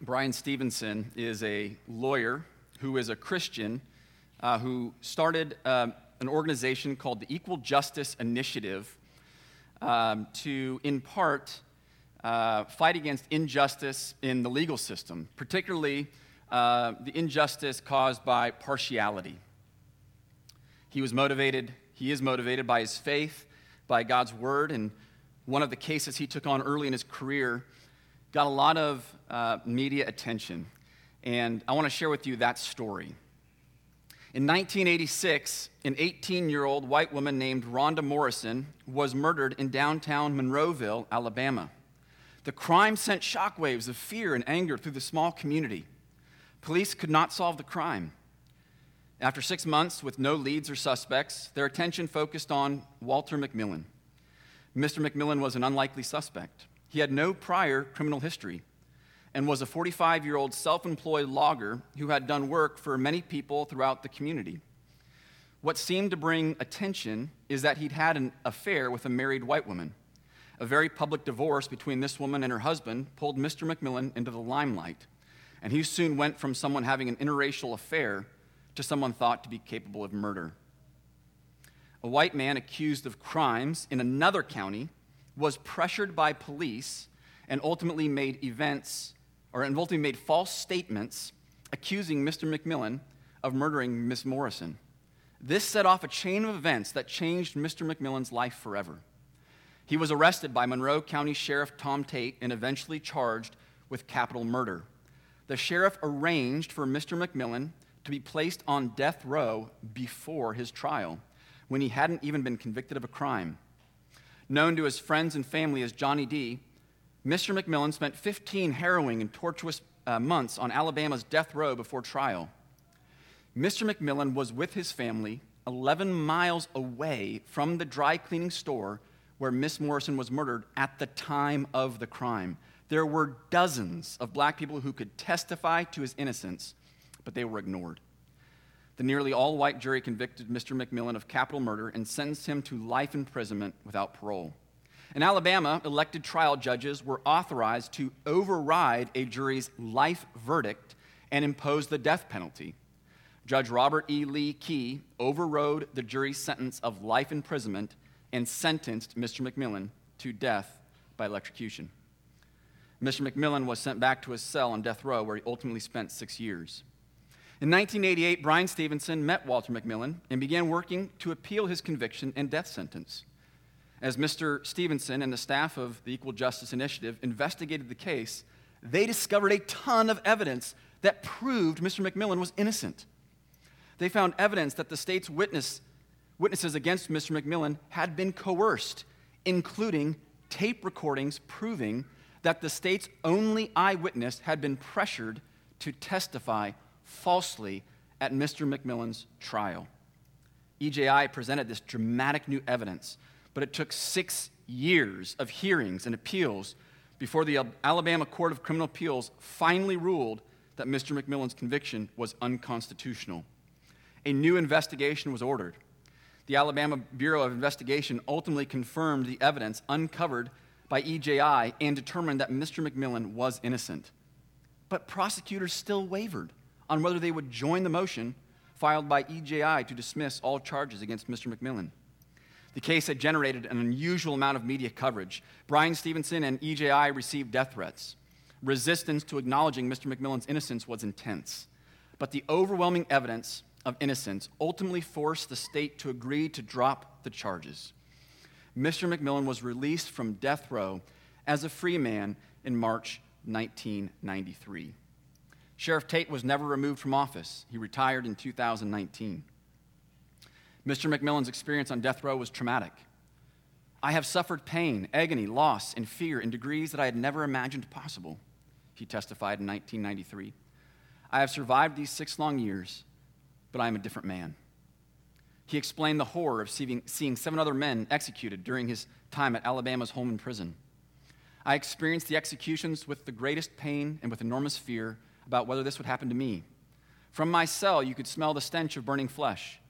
Bryan Stevenson is a lawyer who is a Christian uh, who started um, an organization called the Equal Justice Initiative um, to, in part, uh, fight against injustice in the legal system, particularly uh, the injustice caused by partiality. He was motivated, he is motivated by his faith, by God's word, and one of the cases he took on early in his career got a lot of uh, media attention. And I want to share with you that story. In 1986, an 18 year old white woman named Rhonda Morrison was murdered in downtown Monroeville, Alabama. The crime sent shockwaves of fear and anger through the small community. Police could not solve the crime. After six months with no leads or suspects, their attention focused on Walter McMillan. Mr. McMillan was an unlikely suspect. He had no prior criminal history and was a 45 year old self employed logger who had done work for many people throughout the community. What seemed to bring attention is that he'd had an affair with a married white woman. A very public divorce between this woman and her husband pulled Mr. McMillan into the limelight, and he soon went from someone having an interracial affair to someone thought to be capable of murder. A white man accused of crimes in another county was pressured by police and ultimately made events or ultimately made false statements accusing Mr. McMillan of murdering Miss Morrison. This set off a chain of events that changed Mr. McMillan's life forever. He was arrested by Monroe County Sheriff Tom Tate and eventually charged with capital murder. The sheriff arranged for Mr. McMillan to be placed on death row before his trial when he hadn't even been convicted of a crime. Known to his friends and family as Johnny D, Mr. McMillan spent 15 harrowing and tortuous uh, months on Alabama's death row before trial. Mr. McMillan was with his family 11 miles away from the dry cleaning store where Miss Morrison was murdered at the time of the crime. There were dozens of black people who could testify to his innocence, but they were ignored. The nearly all white jury convicted Mr. McMillan of capital murder and sentenced him to life imprisonment without parole. In Alabama, elected trial judges were authorized to override a jury's life verdict and impose the death penalty. Judge Robert E. Lee Key overrode the jury's sentence of life imprisonment and sentenced Mr. McMillan to death by electrocution. Mr. McMillan was sent back to his cell on death row, where he ultimately spent six years. In 1988, Bryan Stevenson met Walter McMillan and began working to appeal his conviction and death sentence. As Mr. Stevenson and the staff of the Equal Justice Initiative investigated the case, they discovered a ton of evidence that proved Mr. McMillan was innocent. They found evidence that the state's witness, witnesses against Mr. McMillan had been coerced, including tape recordings proving that the state's only eyewitness had been pressured to testify falsely at Mr. McMillan's trial. EJI presented this dramatic new evidence but it took six years of hearings and appeals before the Alabama Court of Criminal Appeals finally ruled that Mr. McMillan's conviction was unconstitutional. A new investigation was ordered. The Alabama Bureau of Investigation ultimately confirmed the evidence uncovered by EJI and determined that Mr. McMillan was innocent. But prosecutors still wavered on whether they would join the motion filed by EJI to dismiss all charges against Mr. McMillan. The case had generated an unusual amount of media coverage. Bryan Stevenson and EJI received death threats. Resistance to acknowledging Mr. McMillan's innocence was intense. But the overwhelming evidence of innocence ultimately forced the state to agree to drop the charges. Mr. McMillan was released from death row as a free man in March 1993. Sheriff Tate was never removed from office. He retired in 2019. Mr. McMillan's experience on death row was traumatic. I have suffered pain, agony, loss, and fear in degrees that I had never imagined possible, he testified in 1993. I have survived these six long years, but I am a different man. He explained the horror of seeing, seven other men executed during his time at Alabama's Holman prison. I experienced the executions with the greatest pain and with enormous fear about whether this would happen to me. From my cell, you could smell the stench of burning flesh.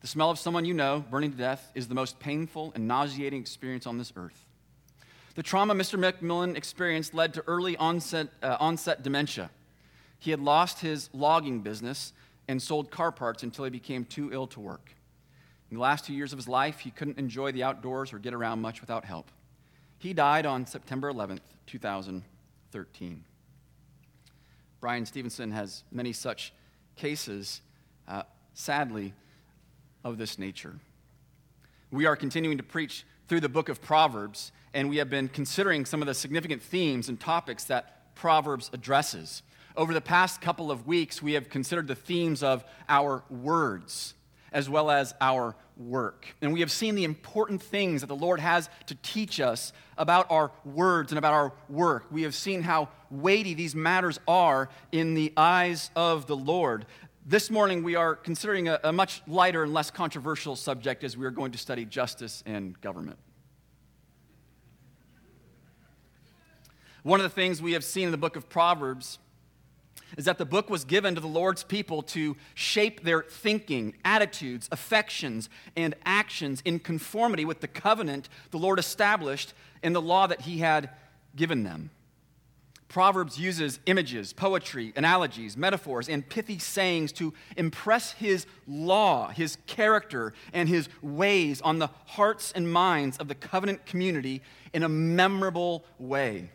The smell of someone you know burning to death is the most painful and nauseating experience on this earth. The trauma Mr. McMillan experienced led to early onset, uh, onset dementia. He had lost his logging business and sold car parts until he became too ill to work. In the last two years of his life, he couldn't enjoy the outdoors or get around much without help. He died on September 11th, 2013. Bryan Stevenson has many such cases, uh, sadly, of this nature. We are continuing to preach through the book of Proverbs, and we have been considering some of the significant themes and topics that Proverbs addresses. Over the past couple of weeks, we have considered the themes of our words as well as our work. And we have seen the important things that the Lord has to teach us about our words and about our work. We have seen how weighty these matters are in the eyes of the Lord. This morning, we are considering a, a much lighter and less controversial subject as we are going to study justice and government. One of the things we have seen in the book of Proverbs is that the book was given to the Lord's people to shape their thinking, attitudes, affections, and actions in conformity with the covenant the Lord established in the law that He had given them. Proverbs uses images, poetry, analogies, metaphors, and pithy sayings to impress his law, his character, and his ways on the hearts and minds of the covenant community in a memorable way.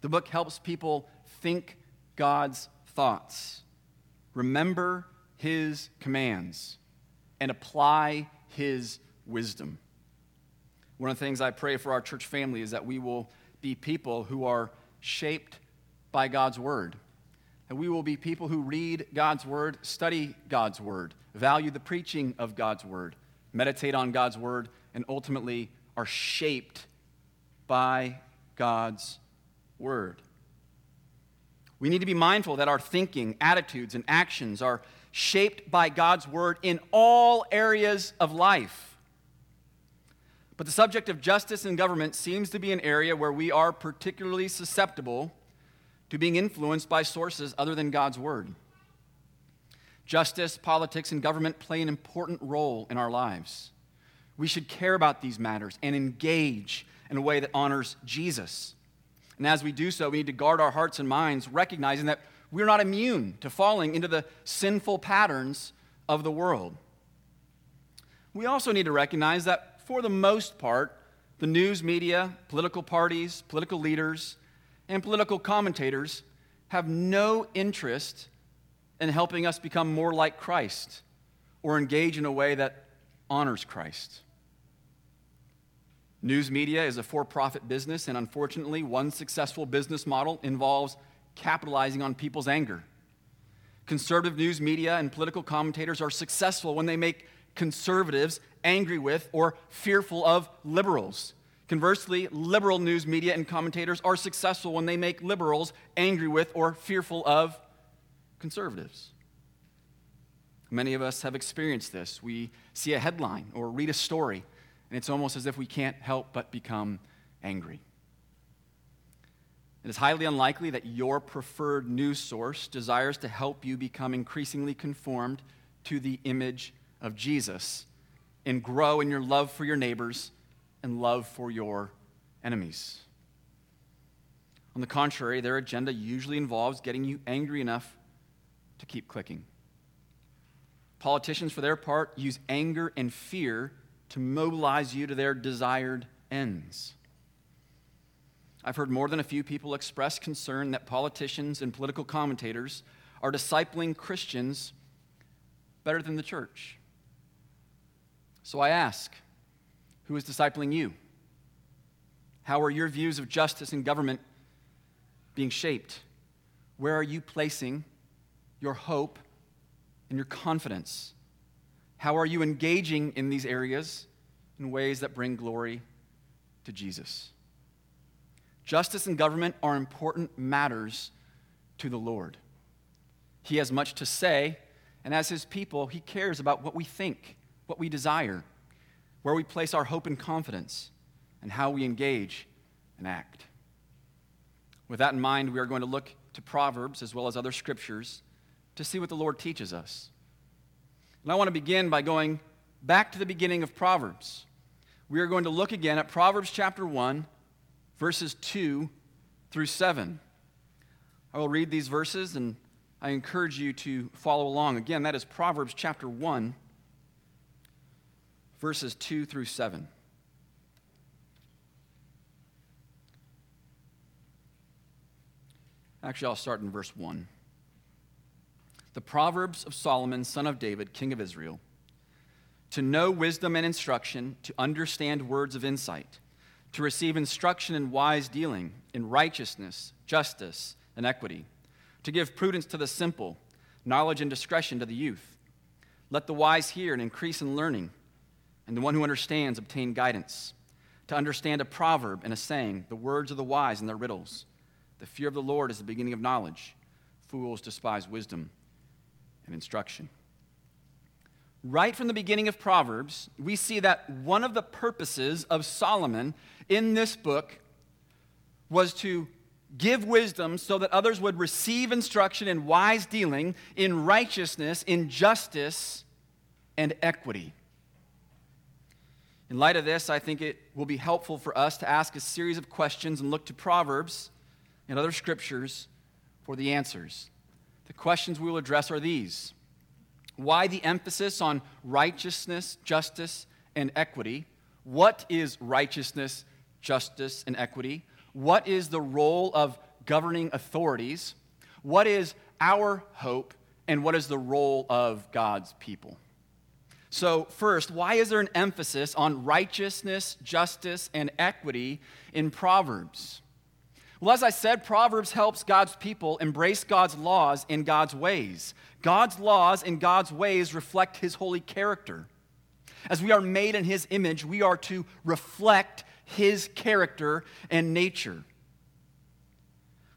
The book helps people think God's thoughts, remember his commands, and apply his wisdom. One of the things I pray for our church family is that we will be people who are shaped by God's word. And we will be people who read God's word, study God's word, value the preaching of God's word, meditate on God's word, and ultimately are shaped by God's word. We need to be mindful that our thinking, attitudes, and actions are shaped by God's word in all areas of life. But the subject of justice and government seems to be an area where we are particularly susceptible to being influenced by sources other than God's word. Justice, politics, and government play an important role in our lives. We should care about these matters and engage in a way that honors Jesus. And as we do so, we need to guard our hearts and minds, recognizing that we're not immune to falling into the sinful patterns of the world. We also need to recognize that for the most part, the news media, political parties, political leaders, and political commentators have no interest in helping us become more like Christ or engage in a way that honors Christ. News media is a for profit business, and unfortunately, one successful business model involves capitalizing on people's anger. Conservative news media and political commentators are successful when they make conservatives angry with or fearful of liberals. Conversely, liberal news media and commentators are successful when they make liberals angry with or fearful of conservatives. Many of us have experienced this. We see a headline or read a story and it's almost as if we can't help but become angry. It is highly unlikely that your preferred news source desires to help you become increasingly conformed to the image of Jesus and grow in your love for your neighbors and love for your enemies. On the contrary, their agenda usually involves getting you angry enough to keep clicking. Politicians, for their part, use anger and fear to mobilize you to their desired ends. I've heard more than a few people express concern that politicians and political commentators are discipling Christians better than the church. So I ask, who is discipling you? How are your views of justice and government being shaped? Where are you placing your hope and your confidence? How are you engaging in these areas in ways that bring glory to Jesus? Justice and government are important matters to the Lord. He has much to say, and as his people, he cares about what we think, what we desire, where we place our hope and confidence, and how we engage and act. With that in mind, we are going to look to Proverbs as well as other scriptures to see what the Lord teaches us. And I want to begin by going back to the beginning of Proverbs. We are going to look again at Proverbs chapter 1, verses 2 through 7. I will read these verses and I encourage you to follow along. Again, that is Proverbs chapter 1, verses 2 through 7. Actually, I'll start in verse 1. The Proverbs of Solomon, son of David, king of Israel to know wisdom and instruction, to understand words of insight, to receive instruction in wise dealing, in righteousness, justice, and equity, to give prudence to the simple, knowledge and discretion to the youth. Let the wise hear and increase in learning, and the one who understands obtain guidance. To understand a proverb and a saying, the words of the wise and their riddles. The fear of the Lord is the beginning of knowledge. Fools despise wisdom and instruction. Right from the beginning of Proverbs, we see that one of the purposes of Solomon in this book was to give wisdom so that others would receive instruction in wise dealing, in righteousness, in justice, and equity. In light of this, I think it will be helpful for us to ask a series of questions and look to Proverbs and other scriptures for the answers. The questions we will address are these why the emphasis on righteousness, justice, and equity? What is righteousness, justice, and equity? What is the role of governing authorities? What is our hope? And what is the role of God's people? So, first, why is there an emphasis on righteousness, justice, and equity in Proverbs? Well, as I said, Proverbs helps God's people embrace God's laws and God's ways. God's laws and God's ways reflect his holy character. As we are made in his image, we are to reflect his character and nature.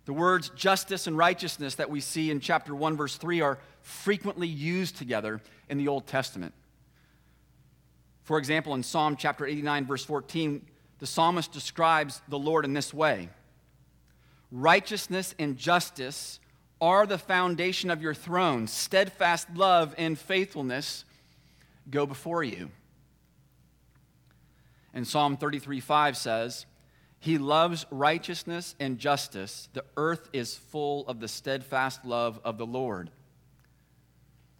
The words justice and righteousness that we see in chapter 1, verse 3 are frequently used together in the Old Testament. For example, in Psalm chapter 89, verse 14, the psalmist describes the Lord in this way Righteousness and justice are the foundation of your throne. Steadfast love and faithfulness go before you. And Psalm 33 5 says, He loves righteousness and justice. The earth is full of the steadfast love of the Lord.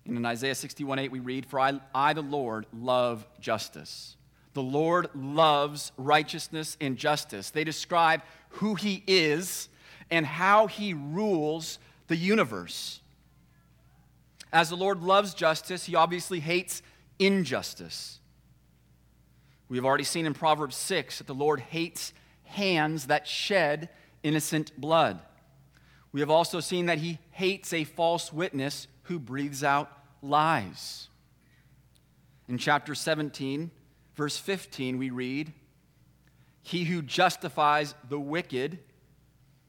And in Isaiah 61 8, we read, For I, I, the Lord, love justice. The Lord loves righteousness and justice. They describe who He is and how he rules the universe. As the Lord loves justice, he obviously hates injustice. We have already seen in Proverbs 6 that the Lord hates hands that shed innocent blood. We have also seen that he hates a false witness who breathes out lies. In chapter 17, verse 15, we read, He who justifies the wicked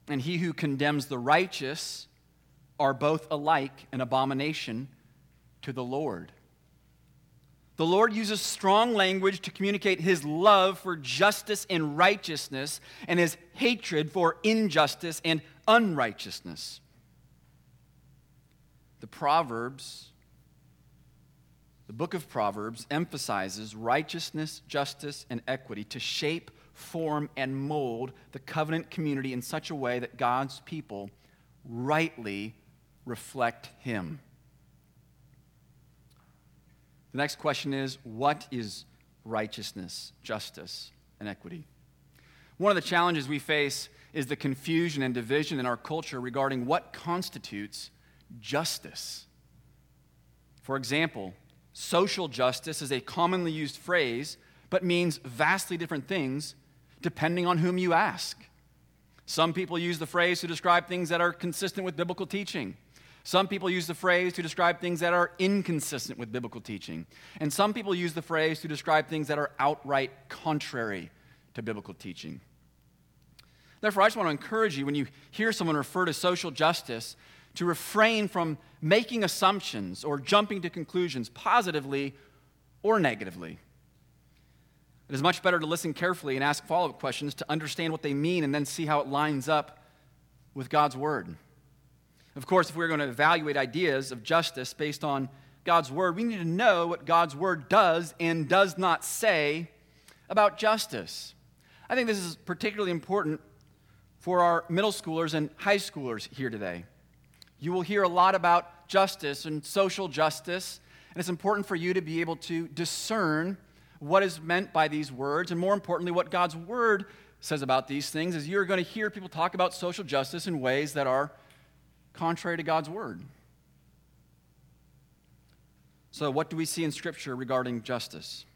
and he who condemns the righteous are both alike an abomination to the Lord. The Lord uses strong language to communicate his love for justice and righteousness and his hatred for injustice and unrighteousness. The Proverbs, the book of Proverbs, emphasizes righteousness, justice, and equity to shape form, and mold the covenant community in such a way that God's people rightly reflect Him. The next question is what is righteousness, justice, and equity? One of the challenges we face is the confusion and division in our culture regarding what constitutes justice. For example, social justice is a commonly used phrase, but means vastly different things depending on whom you ask. Some people use the phrase to describe things that are consistent with biblical teaching. Some people use the phrase to describe things that are inconsistent with biblical teaching. And some people use the phrase to describe things that are outright contrary to biblical teaching. Therefore, I just want to encourage you when you hear someone refer to social justice to refrain from making assumptions or jumping to conclusions positively or negatively. It is much better to listen carefully and ask follow up questions to understand what they mean and then see how it lines up with God's Word. Of course, if we're going to evaluate ideas of justice based on God's Word, we need to know what God's Word does and does not say about justice. I think this is particularly important for our middle schoolers and high schoolers here today. You will hear a lot about justice and social justice, and it's important for you to be able to discern what is meant by these words, and more importantly, what God's word says about these things, is you're going to hear people talk about social justice in ways that are contrary to God's word. So, what do we see in Scripture regarding justice?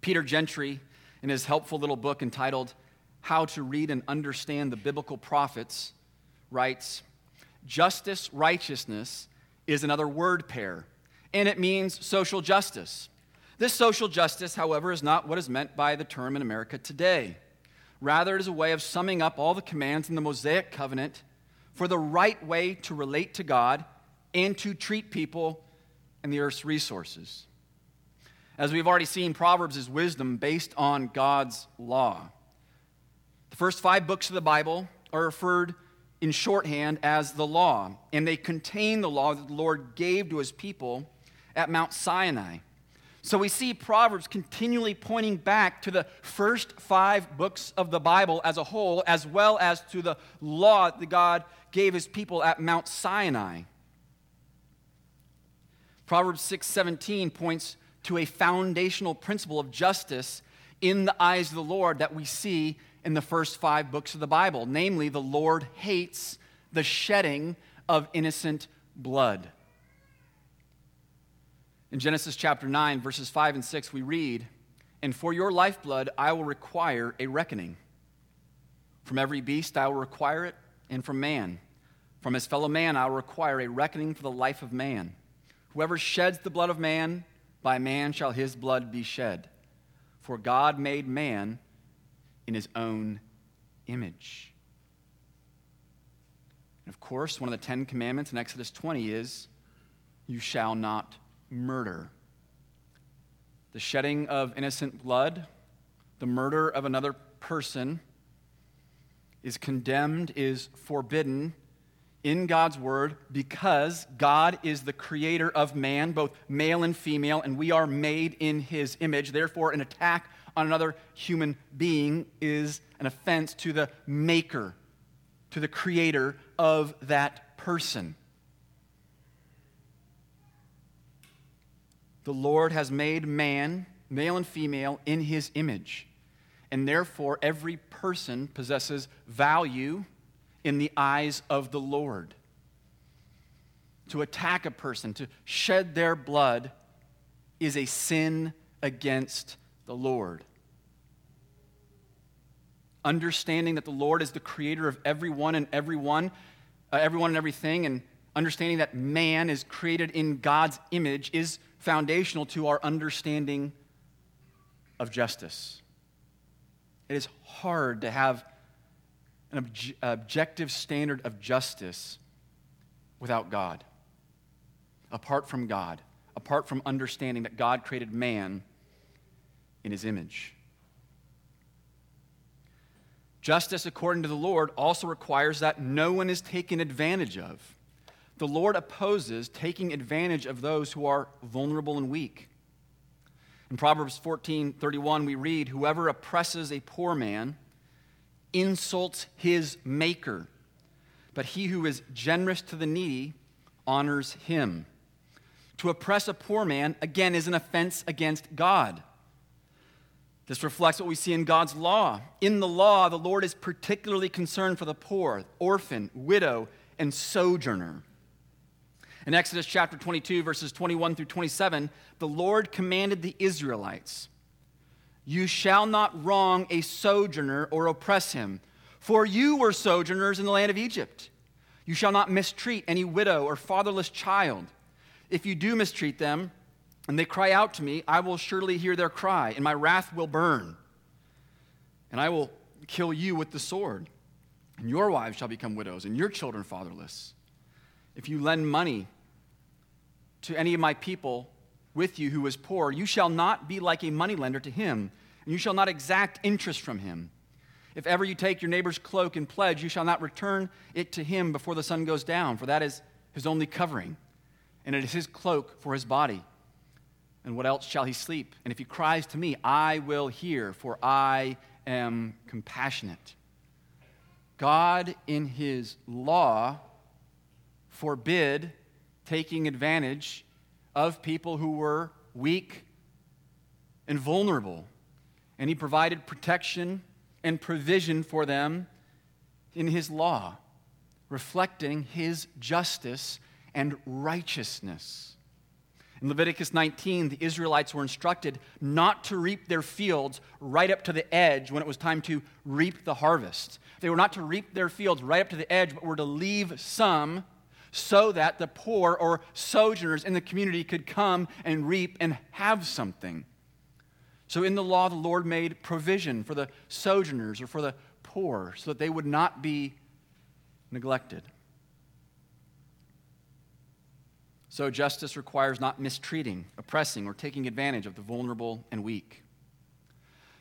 Peter Gentry, in his helpful little book entitled How to Read and Understand the Biblical Prophets, writes Justice, righteousness is another word pair, and it means social justice. This social justice, however, is not what is meant by the term in America today. Rather, it is a way of summing up all the commands in the Mosaic covenant for the right way to relate to God and to treat people and the earth's resources. As we've already seen, Proverbs is wisdom based on God's law. The first five books of the Bible are referred in shorthand as the law, and they contain the law that the Lord gave to his people at Mount Sinai. So we see Proverbs continually pointing back to the first five books of the Bible as a whole, as well as to the law that God gave his people at Mount Sinai. Proverbs 6:17 points to a foundational principle of justice in the eyes of the Lord that we see in the first 5 books of the Bible, namely the Lord hates the shedding of innocent blood. In Genesis chapter 9 verses 5 and 6 we read, "And for your lifeblood I will require a reckoning. From every beast I will require it, and from man, from his fellow man I will require a reckoning for the life of man." Whoever sheds the blood of man, by man shall his blood be shed. For God made man in his own image. And of course, one of the Ten Commandments in Exodus 20 is you shall not murder. The shedding of innocent blood, the murder of another person, is condemned, is forbidden, in God's word because God is the creator of man, both male and female, and we are made in his image. Therefore, an attack on another human being is an offense to the maker, to the creator of that person. The Lord has made man, male and female, in his image. And therefore, every person possesses value in the eyes of the Lord. To attack a person, to shed their blood, is a sin against the Lord. Understanding that the Lord is the creator of everyone and everyone, uh, everyone and everything, and understanding that man is created in God's image is foundational to our understanding of justice. It is hard to have an ob- objective standard of justice without God, apart from God, apart from understanding that God created man in his image. Justice, according to the Lord, also requires that no one is taken advantage of. The Lord opposes taking advantage of those who are vulnerable and weak. In Proverbs 14 31, we read, Whoever oppresses a poor man insults his maker, but he who is generous to the needy honors him. To oppress a poor man, again, is an offense against God. This reflects what we see in God's law. In the law, the Lord is particularly concerned for the poor, orphan, widow, and sojourner. In Exodus chapter 22, verses 21 through 27, the Lord commanded the Israelites you shall not wrong a sojourner or oppress him, for you were sojourners in the land of Egypt. You shall not mistreat any widow or fatherless child. If you do mistreat them, and they cry out to me, I will surely hear their cry, and my wrath will burn. And I will kill you with the sword, and your wives shall become widows, and your children fatherless. If you lend money to any of my people, with you who is poor, you shall not be like a moneylender to him, and you shall not exact interest from him. If ever you take your neighbor's cloak and pledge, you shall not return it to him before the sun goes down, for that is his only covering, and it is his cloak for his body. And what else shall he sleep? And if he cries to me, I will hear, for I am compassionate. God, in his law, forbid taking advantage of people who were weak and vulnerable. And he provided protection and provision for them in his law, reflecting his justice and righteousness. In Leviticus 19, the Israelites were instructed not to reap their fields right up to the edge when it was time to reap the harvest. They were not to reap their fields right up to the edge, but were to leave some so that the poor or sojourners in the community could come and reap and have something. So, in the law, the Lord made provision for the sojourners or for the poor so that they would not be neglected. So, justice requires not mistreating, oppressing, or taking advantage of the vulnerable and weak.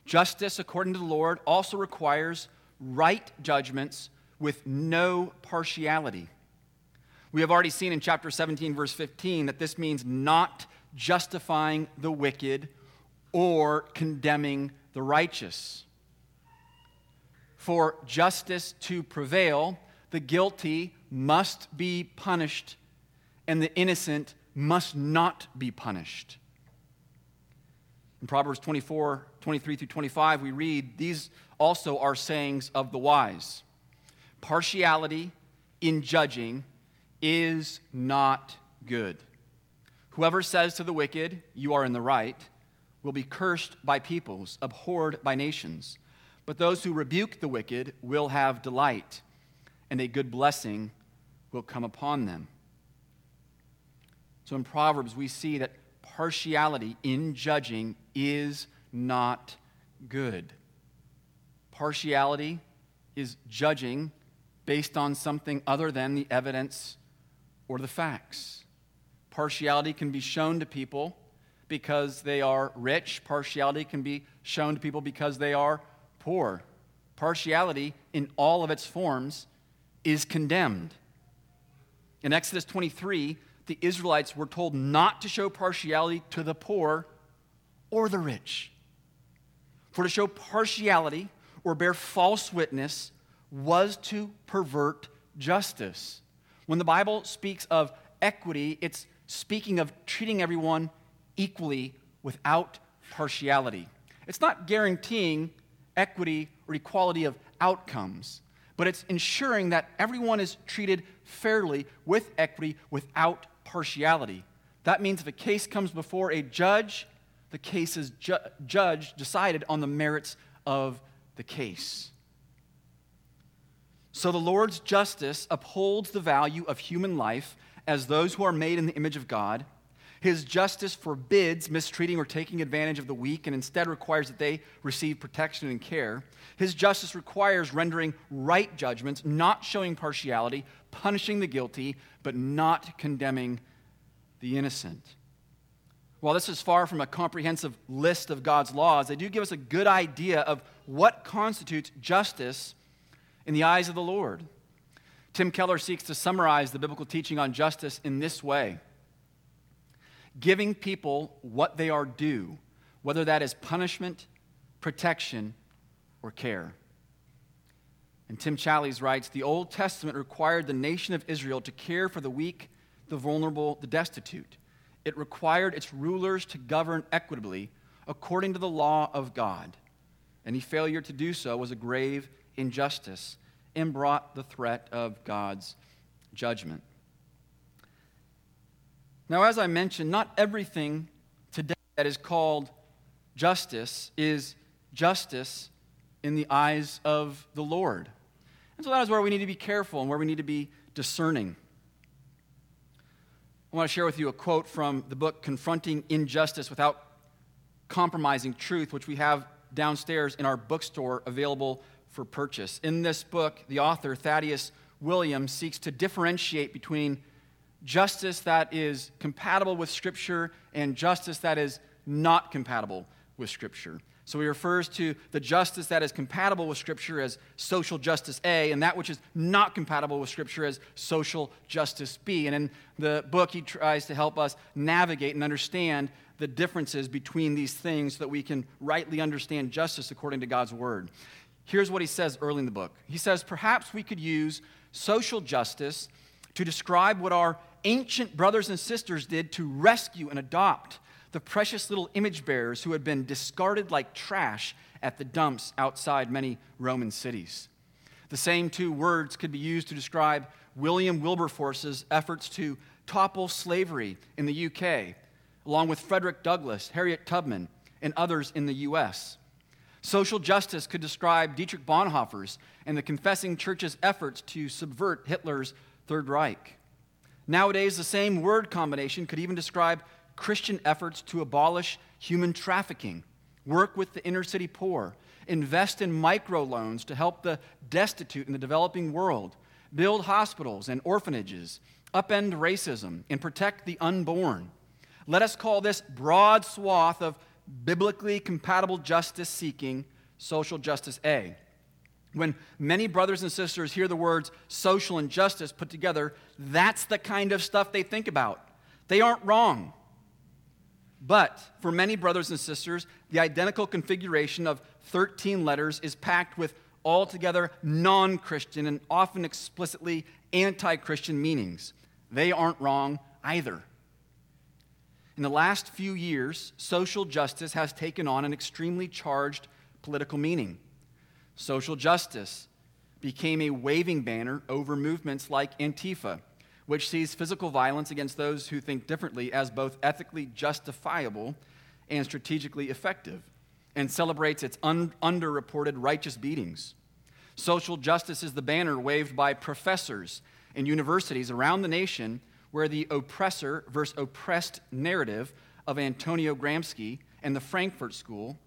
Justice, according to the Lord, also requires right judgments with no partiality. We have already seen in chapter 17, verse 15, that this means not justifying the wicked or condemning the righteous. For justice to prevail, the guilty must be punished and the innocent must not be punished. In Proverbs 24, 23 through 25, we read, These also are sayings of the wise. Partiality in judging is not good. Whoever says to the wicked, You are in the right, will be cursed by peoples, abhorred by nations. But those who rebuke the wicked will have delight, and a good blessing will come upon them. So in Proverbs, we see that partiality in judging is not good. Partiality is judging based on something other than the evidence or the facts. Partiality can be shown to people because they are rich, partiality can be shown to people because they are poor. Partiality, in all of its forms, is condemned. In Exodus 23, the Israelites were told not to show partiality to the poor or the rich. For to show partiality or bear false witness was to pervert justice. When the Bible speaks of equity, it's speaking of treating everyone equally without partiality. It's not guaranteeing equity or equality of outcomes, but it's ensuring that everyone is treated fairly with equity without partiality. That means if a case comes before a judge, the case is ju- judge decided on the merits of the case. So the Lord's justice upholds the value of human life as those who are made in the image of God. His justice forbids mistreating or taking advantage of the weak and instead requires that they receive protection and care. His justice requires rendering right judgments, not showing partiality, punishing the guilty, but not condemning the innocent. While this is far from a comprehensive list of God's laws, they do give us a good idea of what constitutes justice in the eyes of the Lord. Tim Keller seeks to summarize the biblical teaching on justice in this way giving people what they are due, whether that is punishment, protection, or care. And Tim Challies writes The Old Testament required the nation of Israel to care for the weak, the vulnerable, the destitute. It required its rulers to govern equitably according to the law of God. Any failure to do so was a grave injustice and brought the threat of God's judgment. Now, as I mentioned, not everything today that is called justice is justice in the eyes of the Lord. And so that is where we need to be careful and where we need to be discerning. I want to share with you a quote from the book Confronting Injustice Without Compromising Truth, which we have downstairs in our bookstore available for purchase. In this book, the author, Thaddeus Williams, seeks to differentiate between justice that is compatible with Scripture and justice that is not compatible with Scripture. So he refers to the justice that is compatible with Scripture as social justice A, and that which is not compatible with Scripture as social justice B. And in the book, he tries to help us navigate and understand the differences between these things so that we can rightly understand justice according to God's Word. Here's what he says early in the book He says, Perhaps we could use social justice to describe what our ancient brothers and sisters did to rescue and adopt the precious little image bearers who had been discarded like trash at the dumps outside many Roman cities. The same two words could be used to describe William Wilberforce's efforts to topple slavery in the UK, along with Frederick Douglass, Harriet Tubman, and others in the US. Social justice could describe Dietrich Bonhoeffer's and the Confessing Church's efforts to subvert Hitler's Third Reich. Nowadays, the same word combination could even describe Christian efforts to abolish human trafficking, work with the inner city poor, invest in microloans to help the destitute in the developing world, build hospitals and orphanages, upend racism, and protect the unborn. Let us call this broad swath of biblically compatible justice seeking social justice A. When many brothers and sisters hear the words social injustice put together, that's the kind of stuff they think about. They aren't wrong. But for many brothers and sisters, the identical configuration of 13 letters is packed with altogether non Christian and often explicitly anti Christian meanings. They aren't wrong either. In the last few years, social justice has taken on an extremely charged political meaning. Social justice became a waving banner over movements like Antifa which sees physical violence against those who think differently as both ethically justifiable and strategically effective, and celebrates its un- underreported righteous beatings. Social justice is the banner waved by professors in universities around the nation where the oppressor versus oppressed narrative of Antonio Gramsci and the Frankfurt School,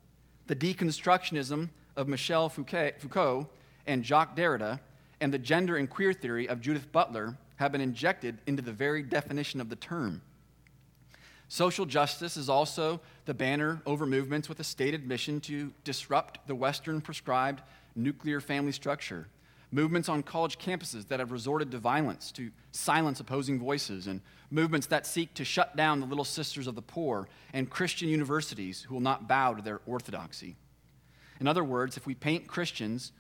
the deconstructionism of Michel Foucault and Jacques Derrida, and the gender and queer theory of Judith Butler have been injected into the very definition of the term. Social justice is also the banner over movements with a stated mission to disrupt the Western prescribed nuclear family structure. Movements on college campuses that have resorted to violence to silence opposing voices, and movements that seek to shut down the little sisters of the poor, and Christian universities who will not bow to their orthodoxy. In other words, if we paint Christians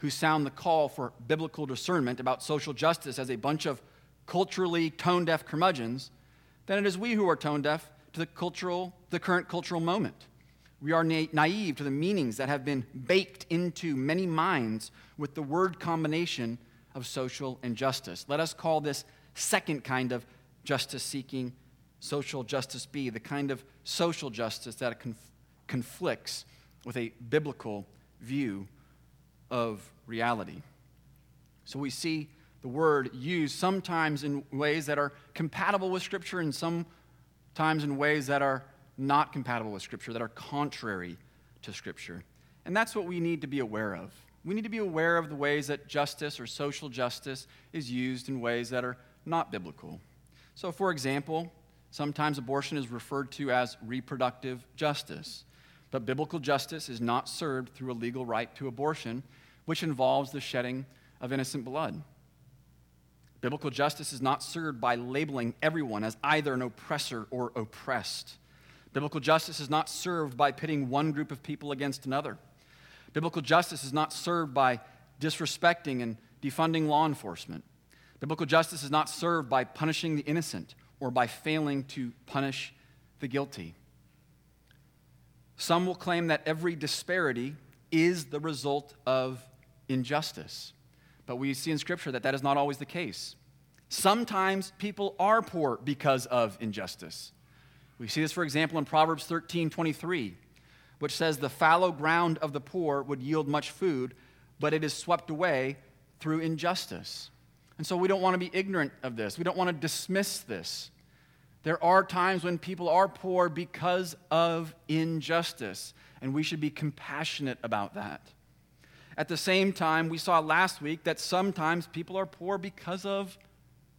who sound the call for biblical discernment about social justice as a bunch of culturally tone deaf curmudgeons, then it is we who are tone deaf to the, cultural, the current cultural moment. We are na- naive to the meanings that have been baked into many minds with the word combination of social injustice. Let us call this second kind of justice seeking social justice be the kind of social justice that conf- conflicts with a biblical view of reality. So we see the word used sometimes in ways that are compatible with Scripture and sometimes in ways that are not compatible with Scripture, that are contrary to Scripture. And that's what we need to be aware of. We need to be aware of the ways that justice or social justice is used in ways that are not biblical. So, for example, sometimes abortion is referred to as reproductive justice. But biblical justice is not served through a legal right to abortion which involves the shedding of innocent blood. Biblical justice is not served by labeling everyone as either an oppressor or oppressed. Biblical justice is not served by pitting one group of people against another. Biblical justice is not served by disrespecting and defunding law enforcement. Biblical justice is not served by punishing the innocent or by failing to punish the guilty. Some will claim that every disparity is the result of injustice. But we see in Scripture that that is not always the case. Sometimes people are poor because of injustice. We see this, for example, in Proverbs 13 23, which says, The fallow ground of the poor would yield much food, but it is swept away through injustice. And so we don't want to be ignorant of this. We don't want to dismiss this. There are times when people are poor because of injustice, and we should be compassionate about that. At the same time, we saw last week that sometimes people are poor because of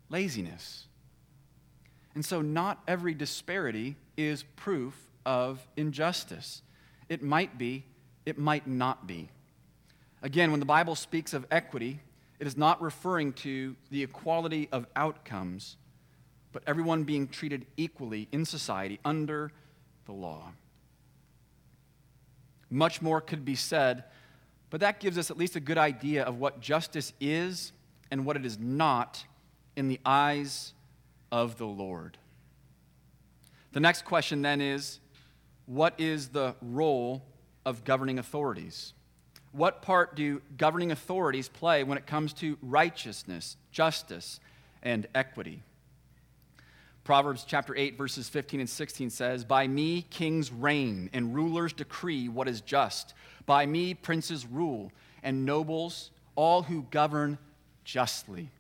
laziness. And so, not every disparity is proof of injustice. It might be, it might not be. Again, when the Bible speaks of equity, it is not referring to the equality of outcomes, but everyone being treated equally in society under the law. Much more could be said, but that gives us at least a good idea of what justice is and what it is not in the eyes of the Lord. The next question then is what is the role of governing authorities? What part do governing authorities play when it comes to righteousness, justice, and equity? Proverbs chapter 8, verses 15 and 16 says, By me kings reign, and rulers decree what is just. By me princes rule, and nobles, all who govern justly.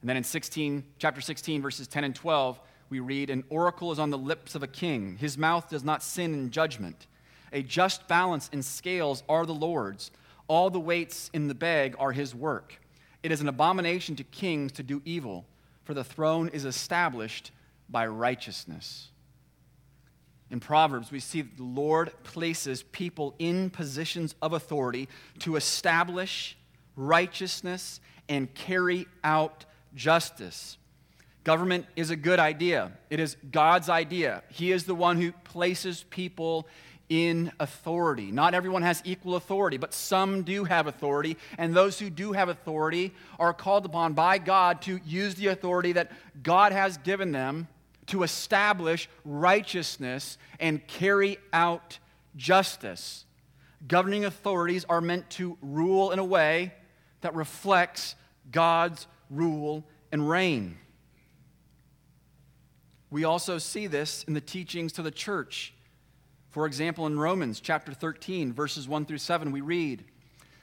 And then in 16, chapter 16, verses 10 and 12, we read, An oracle is on the lips of a king. His mouth does not sin in judgment. A just balance and scales are the Lord's. All the weights in the bag are his work. It is an abomination to kings to do evil, for the throne is established by righteousness. In Proverbs, we see that the Lord places people in positions of authority to establish righteousness and carry out justice. Government is a good idea. It is God's idea. He is the one who places people in authority. Not everyone has equal authority, but some do have authority, and those who do have authority are called upon by God to use the authority that God has given them to establish righteousness and carry out justice. Governing authorities are meant to rule in a way that reflects God's rule and reign. We also see this in the teachings to the church. For example, in Romans chapter 13, verses 1 through 7, we read,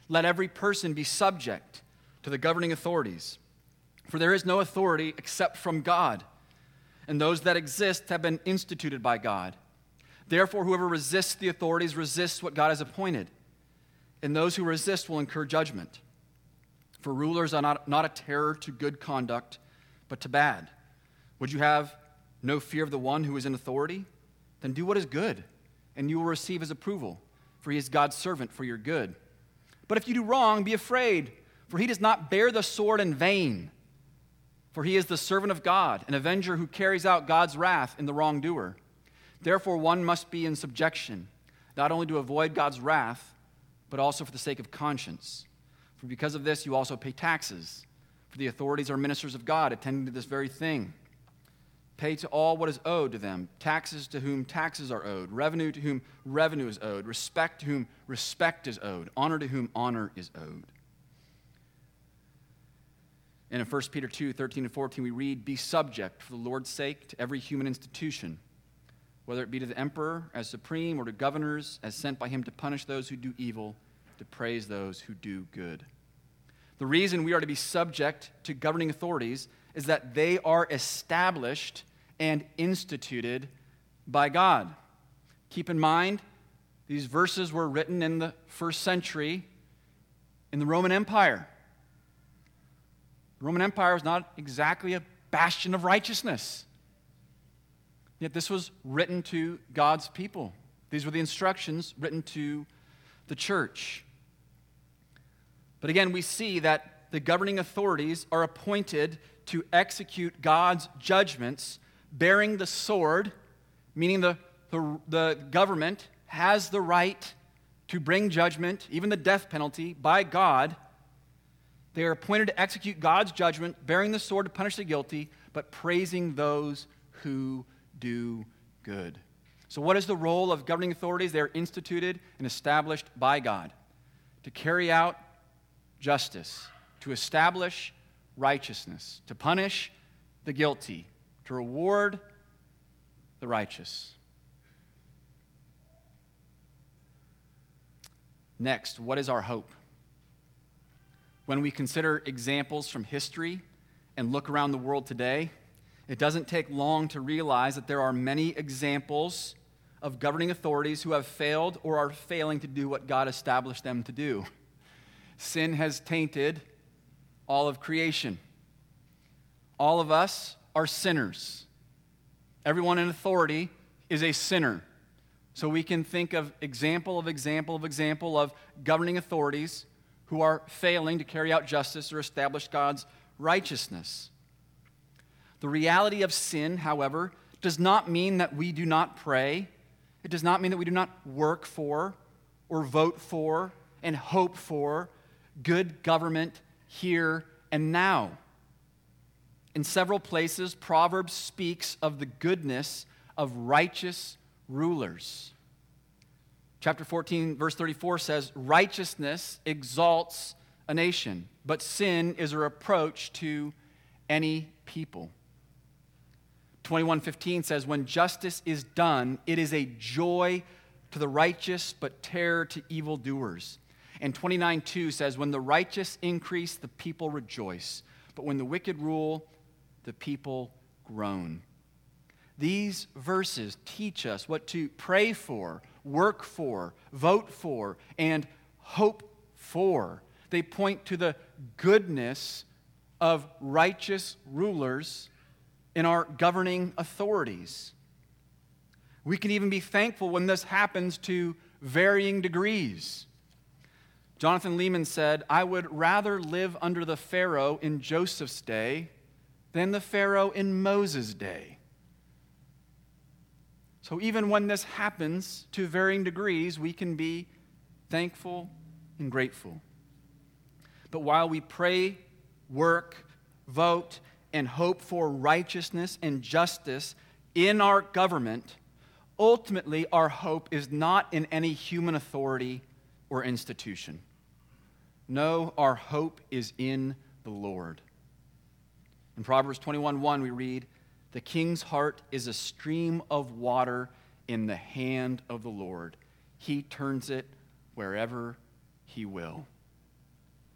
Let every person be subject to the governing authorities, for there is no authority except from God, and those that exist have been instituted by God. Therefore, whoever resists the authorities resists what God has appointed, and those who resist will incur judgment. For rulers are not, not a terror to good conduct, but to bad. Would you have no fear of the one who is in authority? Then do what is good, and you will receive his approval, for he is God's servant for your good. But if you do wrong, be afraid, for he does not bear the sword in vain. For he is the servant of God, an avenger who carries out God's wrath in the wrongdoer. Therefore, one must be in subjection, not only to avoid God's wrath, but also for the sake of conscience. For because of this, you also pay taxes. For the authorities are ministers of God, attending to this very thing. Pay to all what is owed to them taxes to whom taxes are owed, revenue to whom revenue is owed, respect to whom respect is owed, honor to whom honor is owed. And in 1 Peter 2 13 and 14, we read, Be subject for the Lord's sake to every human institution, whether it be to the emperor as supreme or to governors as sent by him to punish those who do evil to praise those who do good. The reason we are to be subject to governing authorities is that they are established and instituted by God. Keep in mind, these verses were written in the first century in the Roman Empire. The Roman Empire was not exactly a bastion of righteousness. Yet this was written to God's people. These were the instructions written to the church. But again, we see that the governing authorities are appointed to execute God's judgments, bearing the sword, meaning the, the, the government has the right to bring judgment, even the death penalty, by God. They are appointed to execute God's judgment, bearing the sword to punish the guilty, but praising those who do good. So, what is the role of governing authorities? They are instituted and established by God to carry out justice, to establish righteousness, to punish the guilty, to reward the righteous. Next, what is our hope? When we consider examples from history and look around the world today, it doesn't take long to realize that there are many examples of governing authorities who have failed or are failing to do what God established them to do. Sin has tainted all of creation. All of us are sinners. Everyone in authority is a sinner. So we can think of example of example of example of governing authorities who are failing to carry out justice or establish God's righteousness. The reality of sin, however, does not mean that we do not pray. It does not mean that we do not work for or vote for and hope for good government here and now. In several places, Proverbs speaks of the goodness of righteous rulers. Chapter 14, verse 34 says, Righteousness exalts a nation, but sin is a reproach to any people. 21:15 says when justice is done it is a joy to the righteous but terror to evildoers. And 29:2 says when the righteous increase the people rejoice, but when the wicked rule the people groan. These verses teach us what to pray for, work for, vote for, and hope for. They point to the goodness of righteous rulers in our governing authorities. We can even be thankful when this happens to varying degrees. Jonathan Leeman said, I would rather live under the Pharaoh in Joseph's day than the Pharaoh in Moses' day. So even when this happens to varying degrees, we can be thankful and grateful. But while we pray, work, vote, and hope for righteousness and justice in our government, ultimately our hope is not in any human authority or institution. No, our hope is in the Lord. In Proverbs 21:1 we read, the king's heart is a stream of water in the hand of the Lord. He turns it wherever he will.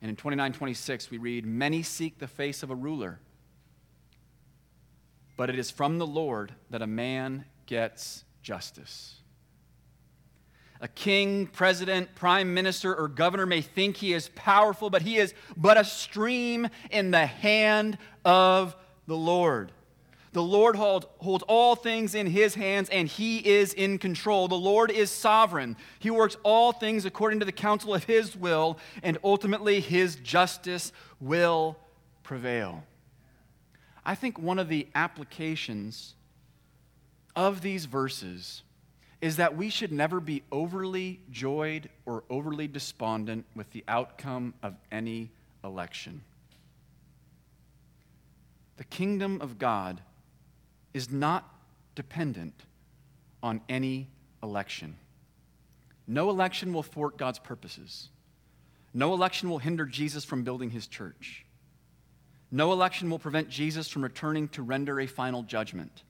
And in 29:26 we read, Many seek the face of a ruler, but it is from the Lord that a man gets justice. A king, president, prime minister, or governor may think he is powerful, but he is but a stream in the hand of the Lord. The Lord hold, holds all things in his hands, and he is in control. The Lord is sovereign. He works all things according to the counsel of his will, and ultimately his justice will prevail. I think one of the applications of these verses is that we should never be overly joyed or overly despondent with the outcome of any election. The kingdom of God is not dependent on any election. No election will thwart God's purposes. No election will hinder Jesus from building his church. No election will prevent Jesus from returning to render a final judgment.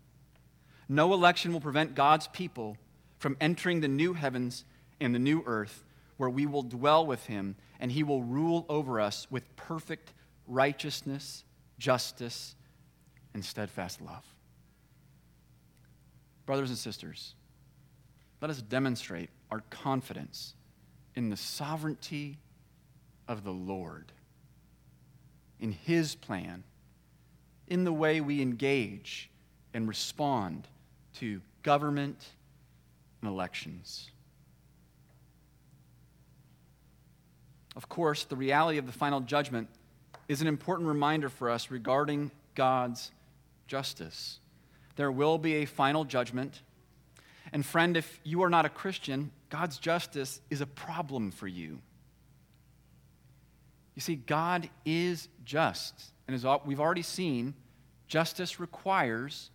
No election will prevent God's people from entering the new heavens and the new earth where we will dwell with him and he will rule over us with perfect righteousness, justice, and steadfast love. Brothers and sisters, let us demonstrate our confidence in the sovereignty of the Lord, in His plan, in the way we engage and respond to government and elections. Of course, the reality of the final judgment is an important reminder for us regarding God's justice. There will be a final judgment. And, friend, if you are not a Christian, God's justice is a problem for you. You see, God is just. And as we've already seen, justice requires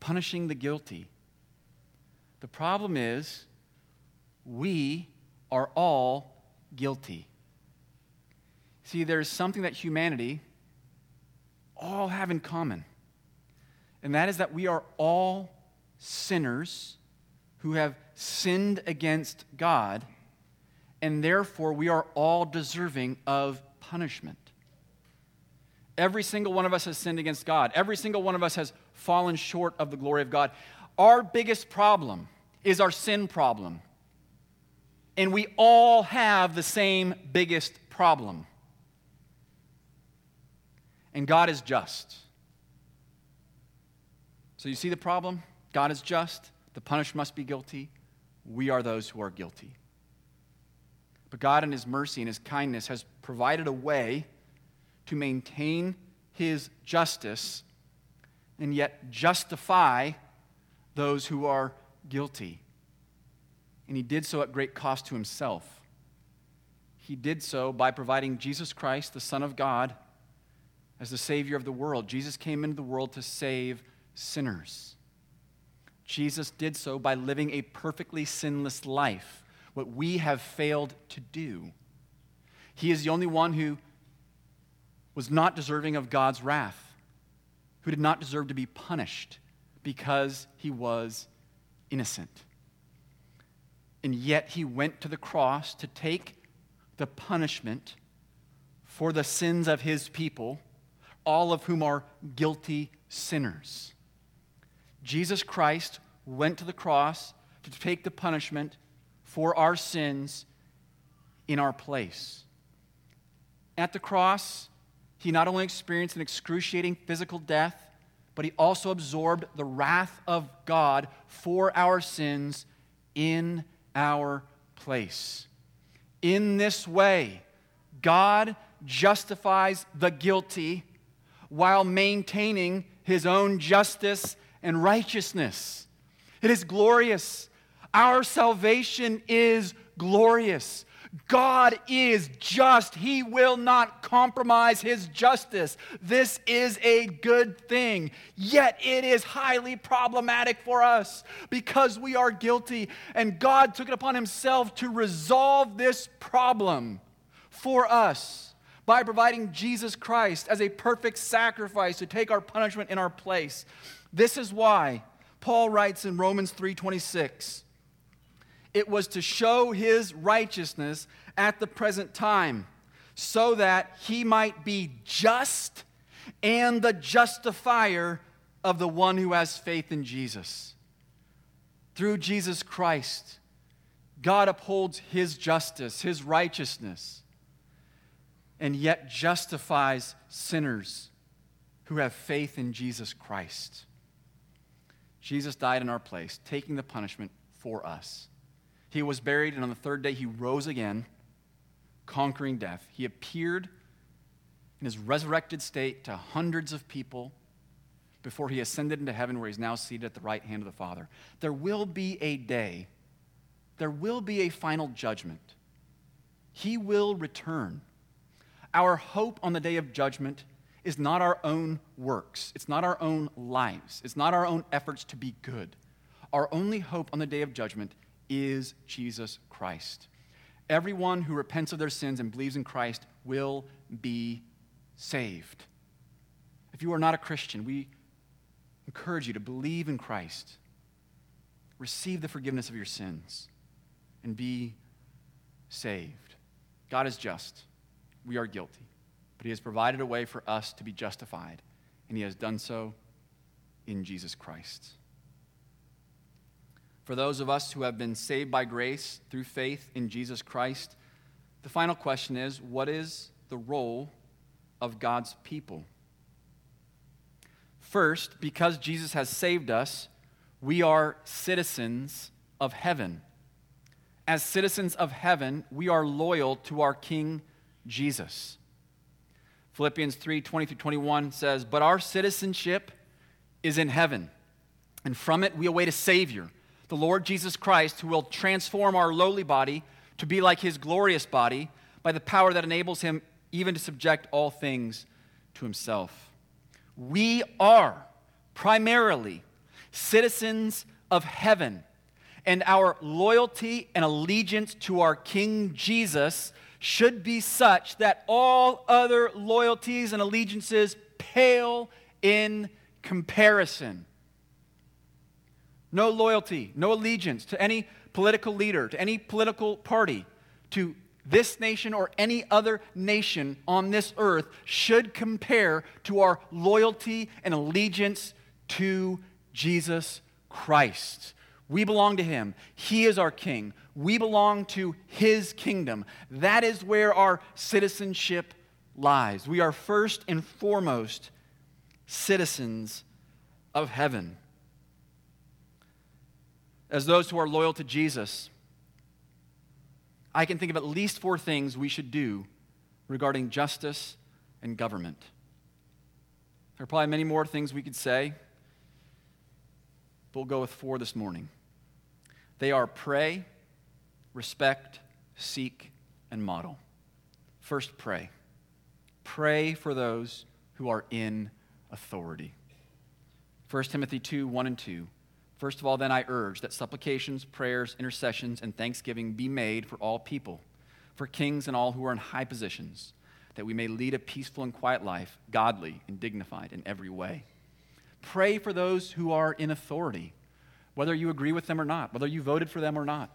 punishing the guilty. The problem is, we are all guilty. See, there's something that humanity all have in common and that is that we are all sinners who have sinned against God, and therefore we are all deserving of punishment. Every single one of us has sinned against God. Every single one of us has fallen short of the glory of God. Our biggest problem is our sin problem. And we all have the same biggest problem. And God is just. So you see the problem? God is just. The punished must be guilty. we are those who are guilty. But God, in His mercy and His kindness, has provided a way to maintain His justice and yet justify those who are guilty. And He did so at great cost to Himself. He did so by providing Jesus Christ, the Son of God, as the Savior of the world. Jesus came into the world to save sinners. Jesus did so by living a perfectly sinless life, what we have failed to do. He is the only one who was not deserving of God's wrath, who did not deserve to be punished because he was innocent. And yet he went to the cross to take the punishment for the sins of his people, all of whom are guilty sinners. Jesus Christ went to the cross to take the punishment for our sins in our place. At the cross, he not only experienced an excruciating physical death, but he also absorbed the wrath of God for our sins in our place. In this way, God justifies the guilty while maintaining his own justice and righteousness. It is glorious. Our salvation is glorious. God is just. He will not compromise his justice. This is a good thing. Yet it is highly problematic for us because we are guilty. And God took it upon himself to resolve this problem for us by providing Jesus Christ as a perfect sacrifice to take our punishment in our place. This is why Paul writes in Romans 3:26, it was to show his righteousness at the present time, so that he might be just and the justifier of the one who has faith in Jesus. Through Jesus Christ, God upholds his justice, his righteousness, and yet justifies sinners who have faith in Jesus Christ. Jesus died in our place, taking the punishment for us. He was buried, and on the third day, he rose again, conquering death. He appeared in his resurrected state to hundreds of people before he ascended into heaven, where he's now seated at the right hand of the Father. There will be a day, there will be a final judgment. He will return. Our hope on the day of judgment is not our own works, it's not our own lives, it's not our own efforts to be good. Our only hope on the day of judgment is Jesus Christ. Everyone who repents of their sins and believes in Christ will be saved. If you are not a Christian, we encourage you to believe in Christ, receive the forgiveness of your sins, and be saved. God is just, we are guilty, but He has provided a way for us to be justified, and He has done so in Jesus Christ. For those of us who have been saved by grace through faith in Jesus Christ, the final question is what is the role of God's people? First, because Jesus has saved us, we are citizens of heaven. As citizens of heaven, we are loyal to our King Jesus. Philippians 3 20 through 21 says, But our citizenship is in heaven, and from it we await a Savior the Lord Jesus Christ, who will transform our lowly body to be like his glorious body by the power that enables him even to subject all things to himself. We are primarily citizens of heaven, and our loyalty and allegiance to our King Jesus should be such that all other loyalties and allegiances pale in comparison no loyalty, no allegiance to any political leader, to any political party, to this nation or any other nation on this earth should compare to our loyalty and allegiance to Jesus Christ. We belong to Him. He is our King. We belong to His kingdom. That is where our citizenship lies. We are first and foremost citizens of heaven. As those who are loyal to Jesus, I can think of at least four things we should do regarding justice and government. There are probably many more things we could say, but we'll go with four this morning. They are pray, respect, seek, and model. First, pray. Pray for those who are in authority. 1 Timothy 2 1 and 2. First of all, then I urge that supplications, prayers, intercessions, and thanksgiving be made for all people, for kings and all who are in high positions, that we may lead a peaceful and quiet life, godly and dignified in every way. Pray for those who are in authority, whether you agree with them or not, whether you voted for them or not.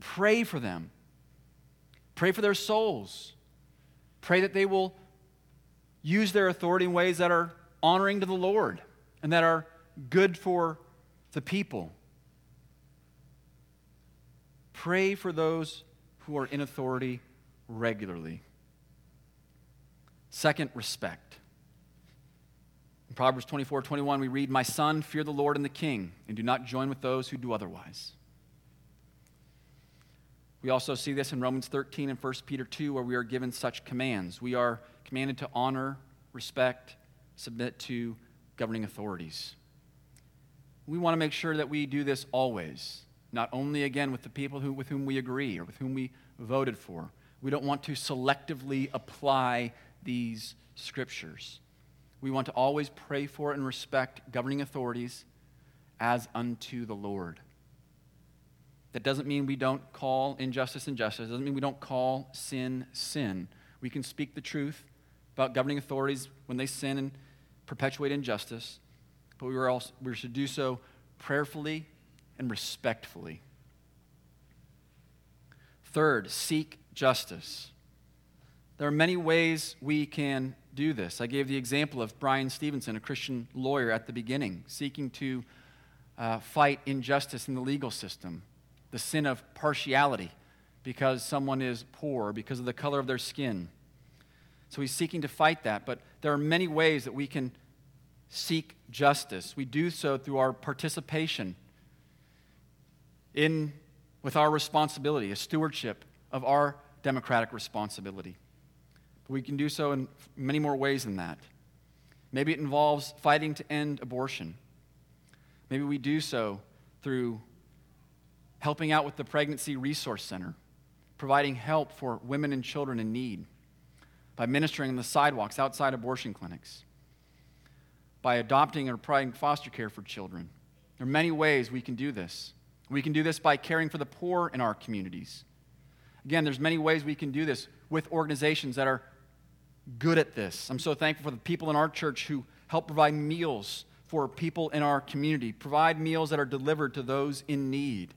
Pray for them. Pray for their souls. Pray that they will use their authority in ways that are honoring to the Lord and that are good for the people. Pray for those who are in authority regularly. Second, respect. In Proverbs 24 21, we read, My son, fear the Lord and the king, and do not join with those who do otherwise. We also see this in Romans 13 and 1 Peter 2, where we are given such commands. We are commanded to honor, respect, submit to governing authorities. We want to make sure that we do this always, not only again with the people who, with whom we agree or with whom we voted for. We don't want to selectively apply these scriptures. We want to always pray for and respect governing authorities as unto the Lord. That doesn't mean we don't call injustice injustice. It doesn't mean we don't call sin sin. We can speak the truth about governing authorities when they sin and perpetuate injustice but we, were also, we should do so prayerfully and respectfully. Third, seek justice. There are many ways we can do this. I gave the example of Bryan Stevenson, a Christian lawyer at the beginning, seeking to uh, fight injustice in the legal system, the sin of partiality because someone is poor, because of the color of their skin. So he's seeking to fight that, but there are many ways that we can seek justice. We do so through our participation in with our responsibility, a stewardship of our democratic responsibility. But we can do so in many more ways than that. Maybe it involves fighting to end abortion. Maybe we do so through helping out with the Pregnancy Resource Center, providing help for women and children in need, by ministering on the sidewalks outside abortion clinics by adopting or providing foster care for children. There are many ways we can do this. We can do this by caring for the poor in our communities. Again, there's many ways we can do this with organizations that are good at this. I'm so thankful for the people in our church who help provide meals for people in our community, provide meals that are delivered to those in need.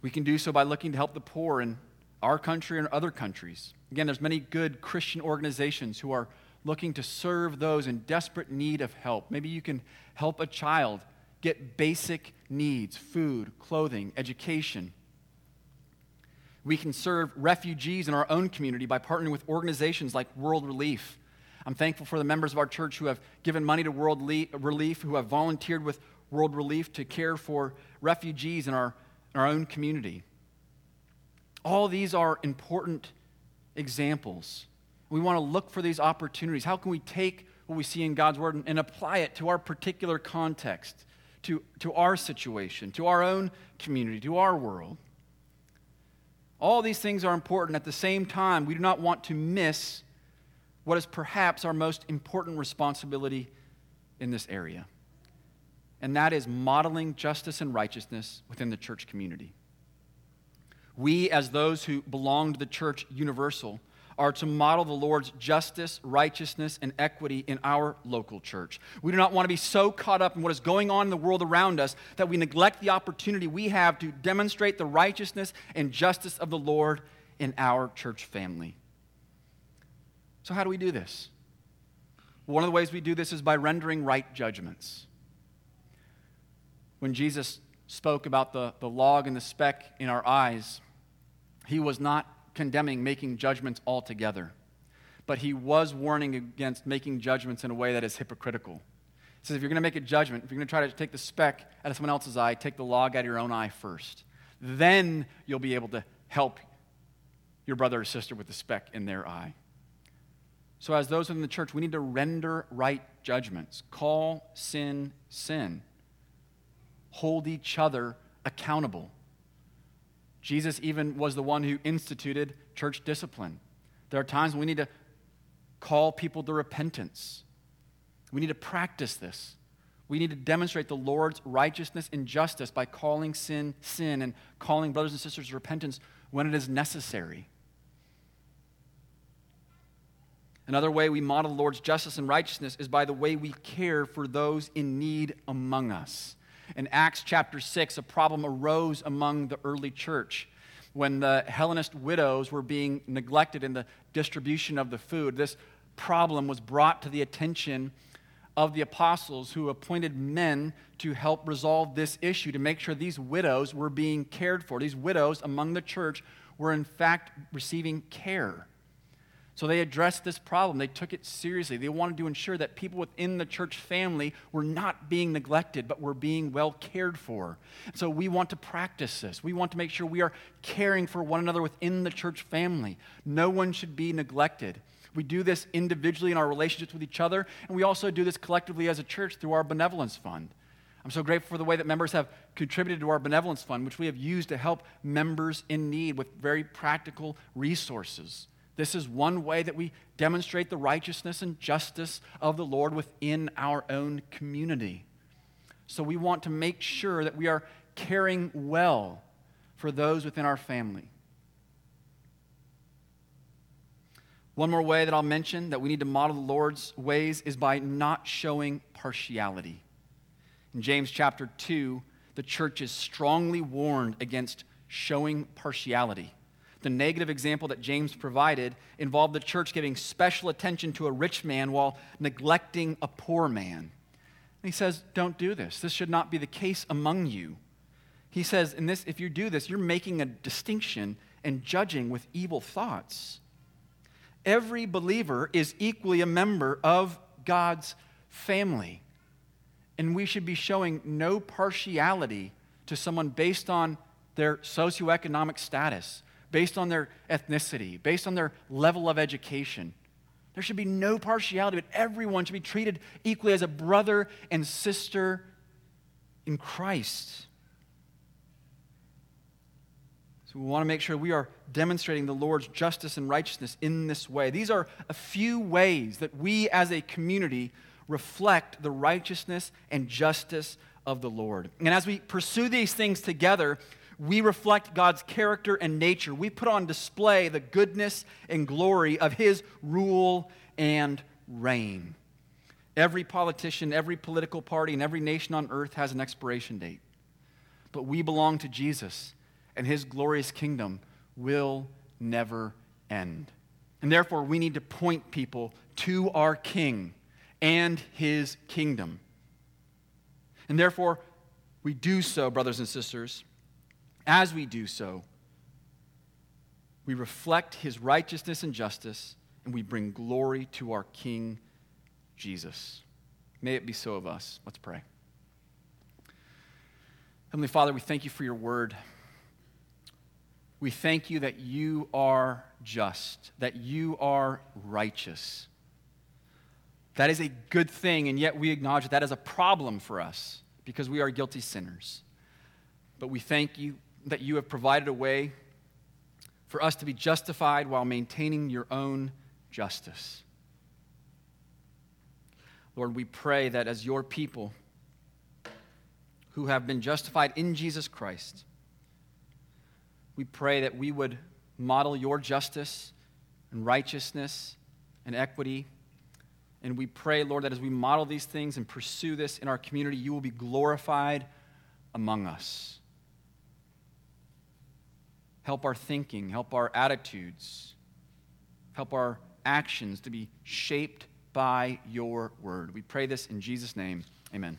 We can do so by looking to help the poor in our country and other countries. Again, there's many good Christian organizations who are looking to serve those in desperate need of help. Maybe you can help a child get basic needs food, clothing, education. We can serve refugees in our own community by partnering with organizations like World Relief. I'm thankful for the members of our church who have given money to World Relief, who have volunteered with World Relief to care for refugees in our, in our own community. All these are important examples we want to look for these opportunities. How can we take what we see in God's Word and, and apply it to our particular context, to, to our situation, to our own community, to our world? All these things are important. At the same time, we do not want to miss what is perhaps our most important responsibility in this area, and that is modeling justice and righteousness within the church community. We, as those who belong to the church universal, are to model the Lord's justice, righteousness, and equity in our local church. We do not want to be so caught up in what is going on in the world around us that we neglect the opportunity we have to demonstrate the righteousness and justice of the Lord in our church family. So, how do we do this? One of the ways we do this is by rendering right judgments. When Jesus spoke about the, the log and the speck in our eyes, he was not condemning making judgments altogether, but he was warning against making judgments in a way that is hypocritical. He says if you're going to make a judgment, if you're going to try to take the speck out of someone else's eye, take the log out of your own eye first. Then you'll be able to help your brother or sister with the speck in their eye. So, as those within the church, we need to render right judgments, call sin sin, hold each other accountable. Jesus even was the one who instituted church discipline. There are times when we need to call people to repentance. We need to practice this. We need to demonstrate the Lord's righteousness and justice by calling sin sin and calling brothers and sisters to repentance when it is necessary. Another way we model the Lord's justice and righteousness is by the way we care for those in need among us. In Acts chapter 6, a problem arose among the early church when the Hellenist widows were being neglected in the distribution of the food. This problem was brought to the attention of the apostles who appointed men to help resolve this issue, to make sure these widows were being cared for. These widows among the church were, in fact, receiving care. So they addressed this problem. They took it seriously. They wanted to ensure that people within the church family were not being neglected, but were being well cared for. So we want to practice this. We want to make sure we are caring for one another within the church family. No one should be neglected. We do this individually in our relationships with each other, and we also do this collectively as a church through our benevolence fund. I'm so grateful for the way that members have contributed to our benevolence fund, which we have used to help members in need with very practical resources. This is one way that we demonstrate the righteousness and justice of the Lord within our own community. So we want to make sure that we are caring well for those within our family. One more way that I'll mention that we need to model the Lord's ways is by not showing partiality. In James chapter 2, the church is strongly warned against showing partiality. The negative example that James provided involved the church giving special attention to a rich man while neglecting a poor man. And he says, Don't do this. This should not be the case among you. He says, in this, if you do this, you're making a distinction and judging with evil thoughts every believer is equally a member of God's family. And we should be showing no partiality to someone based on their socioeconomic status, based on their ethnicity, based on their level of education. There should be no partiality, but everyone should be treated equally as a brother and sister in Christ. So we want to make sure we are demonstrating the Lord's justice and righteousness in this way. These are a few ways that we as a community reflect the righteousness and justice of the Lord. And as we pursue these things together, we reflect God's character and nature. We put on display the goodness and glory of His rule and reign. Every politician, every political party, and every nation on earth has an expiration date. But we belong to Jesus and his glorious kingdom will never end. And therefore, we need to point people to our King and his kingdom. And therefore, we do so, brothers and sisters. As we do so, we reflect his righteousness and justice, and we bring glory to our King, Jesus. May it be so of us. Let's pray. Heavenly Father, we thank you for your word. We thank you that you are just, that you are righteous. That is a good thing, and yet we acknowledge that that is a problem for us because we are guilty sinners. But we thank you that you have provided a way for us to be justified while maintaining your own justice. Lord, we pray that as your people who have been justified in Jesus Christ, we pray that we would model your justice and righteousness and equity. And we pray, Lord, that as we model these things and pursue this in our community, you will be glorified among us. Help our thinking, help our attitudes, help our actions to be shaped by your word. We pray this in Jesus' name. Amen.